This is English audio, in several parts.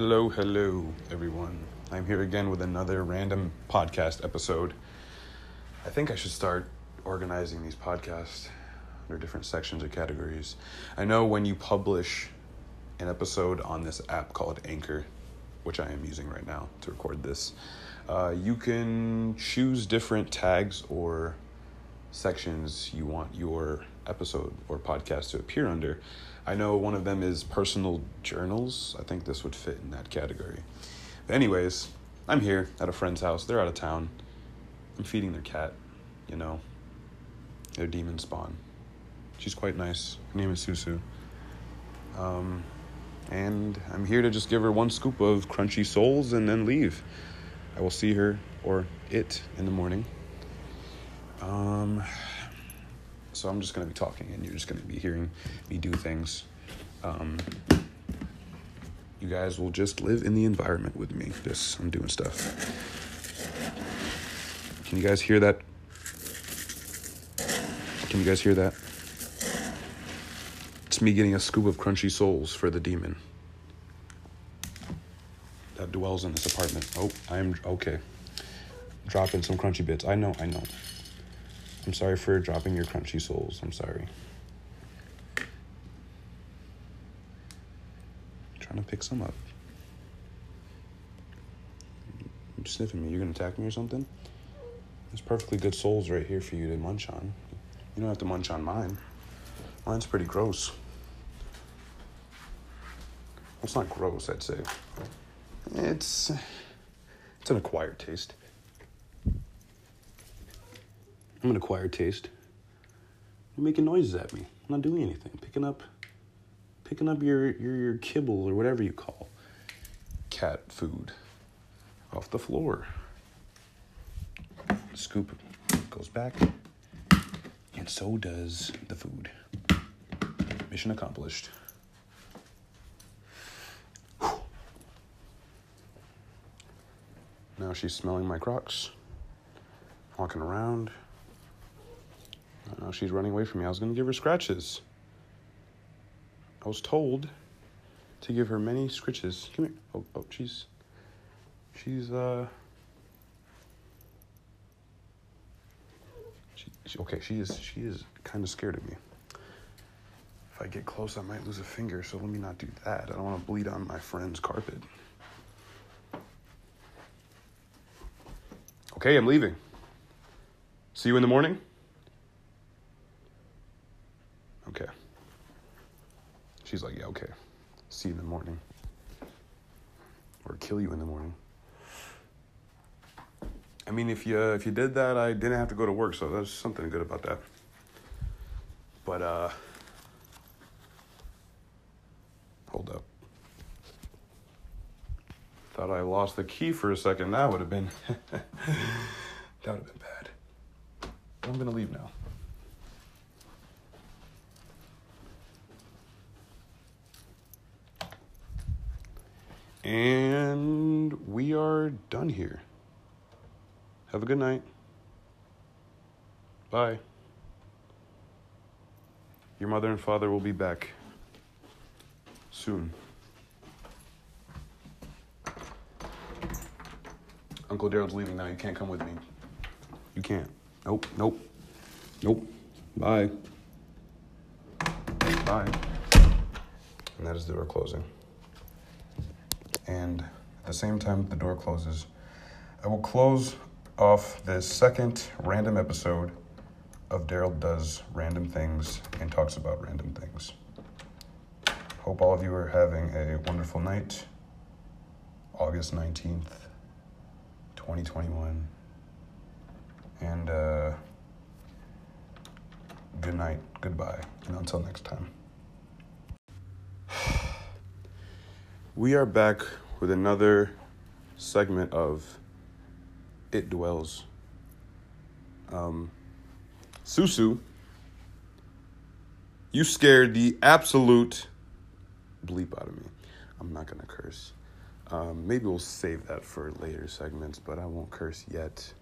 Hello, hello, everyone. I'm here again with another random podcast episode. I think I should start organizing these podcasts under different sections or categories. I know when you publish an episode on this app called Anchor, which I am using right now to record this, uh, you can choose different tags or sections you want your episode or podcast to appear under. I know one of them is personal journals. I think this would fit in that category. But anyways, I'm here at a friend's house. They're out of town. I'm feeding their cat, you know, their demon spawn. She's quite nice. Her name is Susu. Um, and I'm here to just give her one scoop of crunchy souls and then leave. I will see her or it in the morning. Um, so I'm just going to be talking and you're just going to be hearing me do things. Um, you guys will just live in the environment with me. This, I'm doing stuff. Can you guys hear that? Can you guys hear that? It's me getting a scoop of crunchy souls for the demon that dwells in this apartment. Oh, I'm okay. Dropping some crunchy bits. I know, I know. I'm sorry for dropping your crunchy souls. I'm sorry. trying to pick some up. You're sniffing me. You're gonna attack me or something? There's perfectly good souls right here for you to munch on. You don't have to munch on mine. Mine's pretty gross. It's not gross, I'd say. It's it's an acquired taste. I'm an acquired taste. You're making noises at me. I'm not doing anything. Picking up picking up your, your, your kibble or whatever you call cat food off the floor. Scoop goes back, and so does the food. Mission accomplished. Now she's smelling my crocs, walking around. Now she's running away from me. I was gonna give her scratches. I was told to give her many scritches. Come here. Oh, oh, she's, she's, uh, she, she, okay, she is, she is kind of scared of me. If I get close, I might lose a finger, so let me not do that. I don't want to bleed on my friend's carpet. Okay, I'm leaving. See you in the morning? Okay. She's like, yeah, okay. See you in the morning. Or kill you in the morning. I mean, if you if you did that, I didn't have to go to work, so there's something good about that. But uh, hold up. Thought I lost the key for a second. That would have been that would have been bad. I'm gonna leave now. And we are done here. Have a good night. Bye. Your mother and father will be back soon. Uncle Daryl's leaving now. You can't come with me. You can't. Nope, nope, nope. Bye. Bye. And that is the door closing and at the same time the door closes, I will close off this second random episode of Daryl Does Random Things and Talks About Random Things. Hope all of you are having a wonderful night. August 19th, 2021. And uh, good night, goodbye, and until next time. We are back with another segment of It Dwells. Um, Susu, you scared the absolute bleep out of me. I'm not gonna curse. Um, maybe we'll save that for later segments, but I won't curse yet.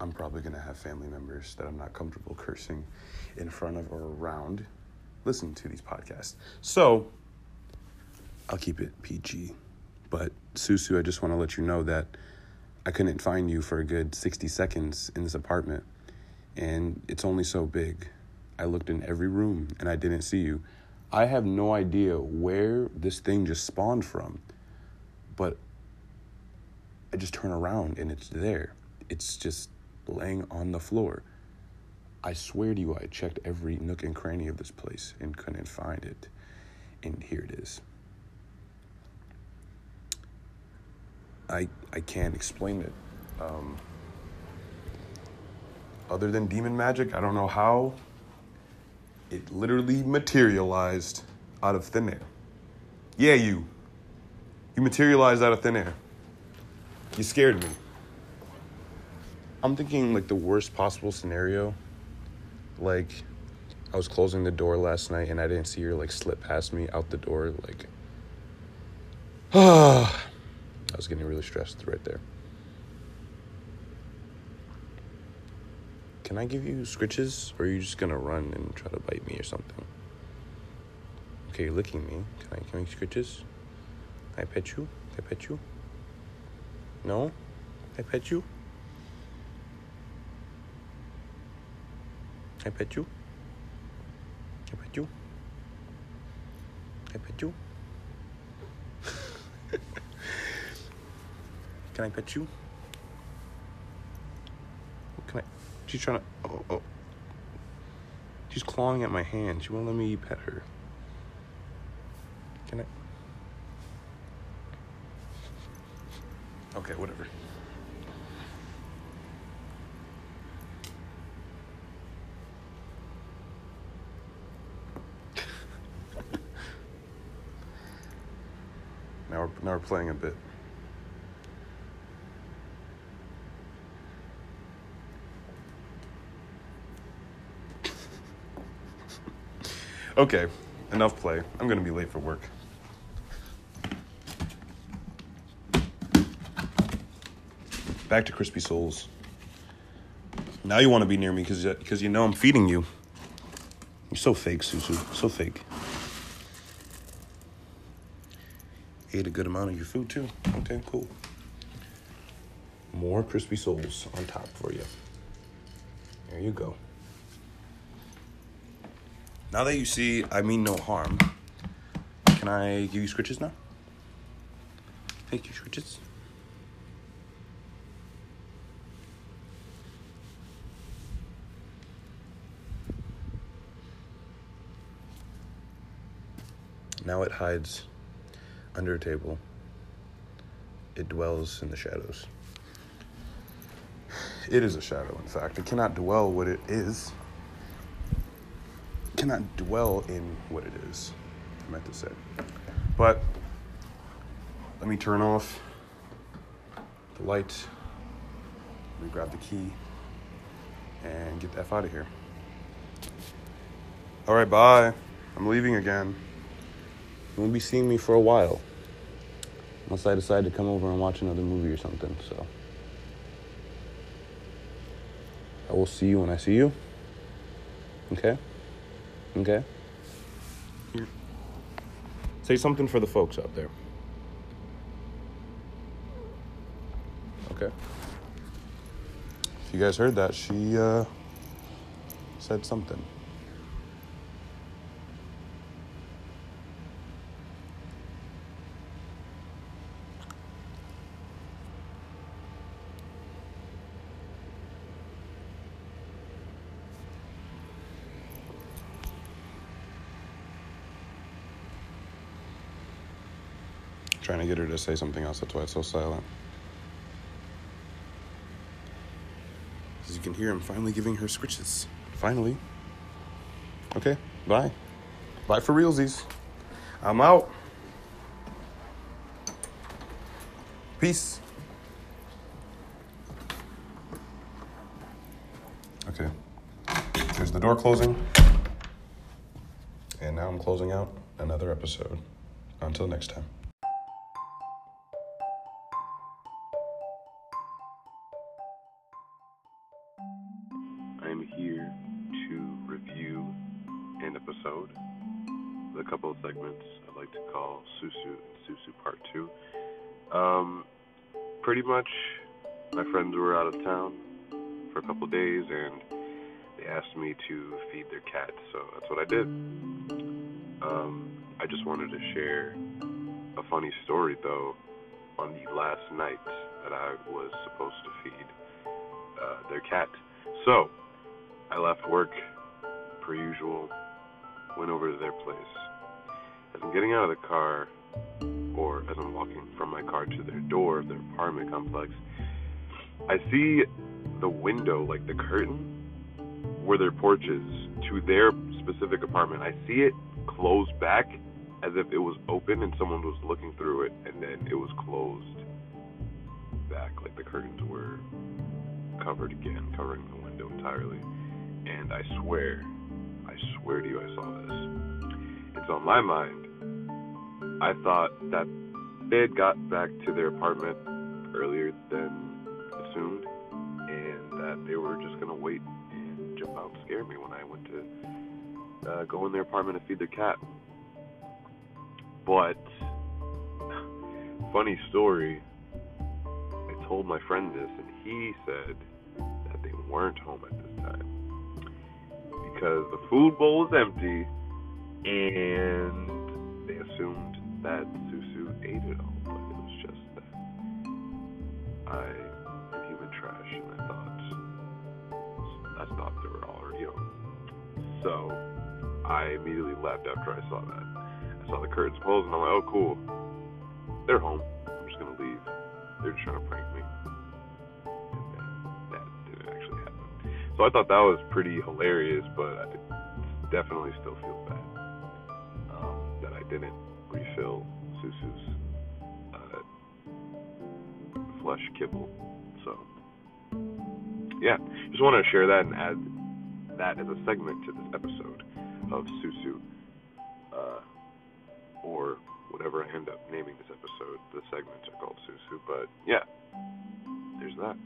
I'm probably gonna have family members that I'm not comfortable cursing in front of or around listening to these podcasts. So, I'll keep it PG But Susu, I just want to let you know that I couldn't find you for a good 60 seconds in this apartment. And it's only so big. I looked in every room and I didn't see you. I have no idea where this thing just spawned from, but I just turn around and it's there. It's just laying on the floor. I swear to you, I checked every nook and cranny of this place and couldn't find it. And here it is. I, I can't explain it. Um, other than demon magic, I don't know how it literally materialized out of thin air. Yeah, you. You materialized out of thin air. You scared me. I'm thinking like the worst possible scenario. Like, I was closing the door last night and I didn't see her like slip past me out the door. Like, ah, I was getting really stressed right there. Can I give you scritches or are you just gonna run and try to bite me or something? Okay, you're licking me. Can I can I scritches? I pet you? I pet you? No? I pet you? I pet you? I pet you? I pet you? Can I pet you? Can I? She's trying to. Oh, oh. She's clawing at my hand. She won't let me pet her. Can I? Okay, whatever. now we're now we're playing a bit. Okay, enough play. I'm gonna be late for work. Back to Crispy Souls. Now you want to be near me because because you know I'm feeding you. You're so fake, Susu. So fake. Ate a good amount of your food too. Okay, cool. More crispy souls on top for you. There you go. Now that you see I mean no harm, can I give you scritches now? Thank you, scritches. Now it hides under a table. It dwells in the shadows. It is a shadow, in fact. It cannot dwell what it is. Cannot dwell in what it is, I meant to say. But let me turn off the light. Let me grab the key and get the F out of here. All right, bye. I'm leaving again. You won't be seeing me for a while. Unless I decide to come over and watch another movie or something, so. I will see you when I see you. Okay? Okay? Here. Say something for the folks out there. Okay? If you guys heard that, she uh, said something. Trying to get her to say something else, that's why it's so silent. As you can hear, I'm finally giving her scritches. Finally. Okay, bye. Bye for realsies. I'm out. Peace. Okay. There's the door closing. And now I'm closing out another episode. Until next time. Susu Part 2. Um, pretty much, my friends were out of town for a couple days, and they asked me to feed their cat, so that's what I did. Um, I just wanted to share a funny story, though, on the last night that I was supposed to feed uh, their cat. So, I left work per usual, went over to their place. As I'm getting out of the car, or as I'm walking from my car to their door of their apartment complex, I see the window, like the curtain where their porch is, to their specific apartment. I see it closed back as if it was open and someone was looking through it, and then it was closed back, like the curtains were covered again, covering the window entirely. And I swear, I swear to you, I saw this. And so in my mind, I thought that they had got back to their apartment earlier than assumed, and that they were just gonna wait and jump out and scare me when I went to uh, go in their apartment to feed their cat. But funny story, I told my friend this, and he said that they weren't home at this time because the food bowl was empty, and they assumed that Susu ate it all, but it was just that I am human trash, and I thought I thought they were already home. So I immediately left after I saw that. I saw the curtains closed, and I'm like, oh cool, they're home. I'm just gonna leave. They're just trying to prank me. That didn't actually happen. So I thought that was pretty hilarious, but I definitely still feel bad um, that I didn't Susu's uh, flesh kibble. So, yeah, just wanted to share that and add that as a segment to this episode of Susu, uh, or whatever I end up naming this episode. The segments are called Susu, but yeah, there's that.